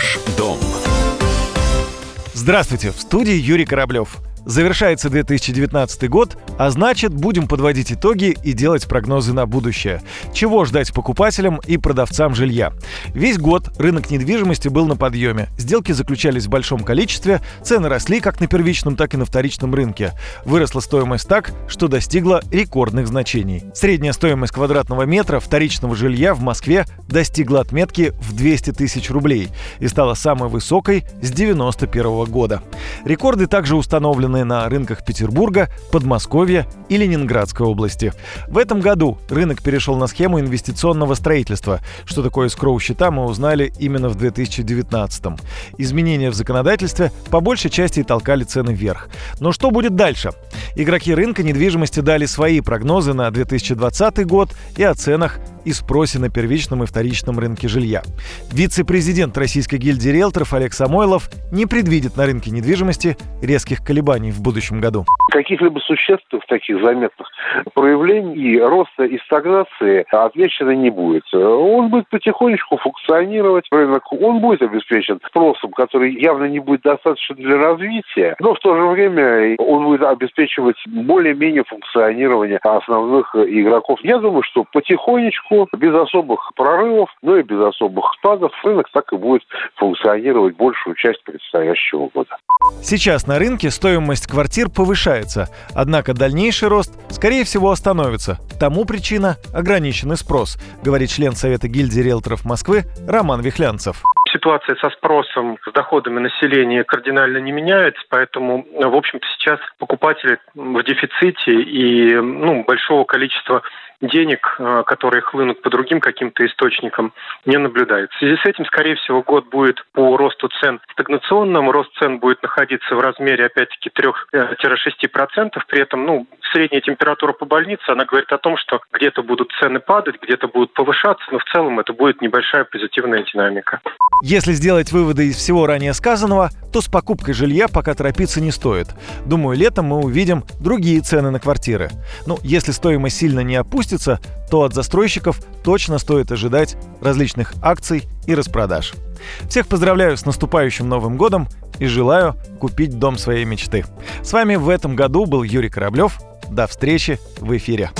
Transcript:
Ваш дом. Здравствуйте, в студии Юрий Кораблев. Завершается 2019 год, а значит, будем подводить итоги и делать прогнозы на будущее. Чего ждать покупателям и продавцам жилья? Весь год рынок недвижимости был на подъеме. Сделки заключались в большом количестве, цены росли как на первичном, так и на вторичном рынке. Выросла стоимость так, что достигла рекордных значений. Средняя стоимость квадратного метра вторичного жилья в Москве достигла отметки в 200 тысяч рублей и стала самой высокой с 1991 года. Рекорды также установлены расположенные на рынках Петербурга, Подмосковья и Ленинградской области. В этом году рынок перешел на схему инвестиционного строительства. Что такое скроу-счета, мы узнали именно в 2019 -м. Изменения в законодательстве по большей части толкали цены вверх. Но что будет дальше? Игроки рынка недвижимости дали свои прогнозы на 2020 год и о ценах и спросе на первичном и вторичном рынке жилья. Вице-президент Российской гильдии риэлторов Олег Самойлов не предвидит на рынке недвижимости резких колебаний в будущем году. Каких-либо существенных таких заметных проявлений роста и стагнации отмечено не будет. Он будет потихонечку функционировать, рынок, он будет обеспечен спросом, который явно не будет достаточно для развития, но в то же время он будет обеспечивать более-менее функционирование основных игроков. Я думаю, что потихонечку легко, без особых прорывов, но и без особых спадов рынок так и будет функционировать большую часть предстоящего года. Сейчас на рынке стоимость квартир повышается, однако дальнейший рост, скорее всего, остановится. Тому причина – ограниченный спрос, говорит член Совета гильдии риэлторов Москвы Роман Вихлянцев ситуация со спросом, с доходами населения кардинально не меняется, поэтому, в общем-то, сейчас покупатели в дефиците и ну, большого количества денег, э, которые хлынут по другим каким-то источникам, не наблюдается. В связи с этим, скорее всего, год будет по росту цен стагнационным. Рост цен будет находиться в размере, опять-таки, 3-6%. При этом, ну, средняя температура по больнице, она говорит о том, что где-то будут цены падать, где-то будут повышаться, но в целом это будет небольшая позитивная динамика. Если сделать выводы из всего ранее сказанного, то с покупкой жилья пока торопиться не стоит. Думаю, летом мы увидим другие цены на квартиры. Ну, если стоимость сильно не опустится, то от застройщиков точно стоит ожидать различных акций и распродаж. Всех поздравляю с наступающим Новым годом и желаю купить дом своей мечты. С вами в этом году был Юрий Кораблев. До встречи в эфире.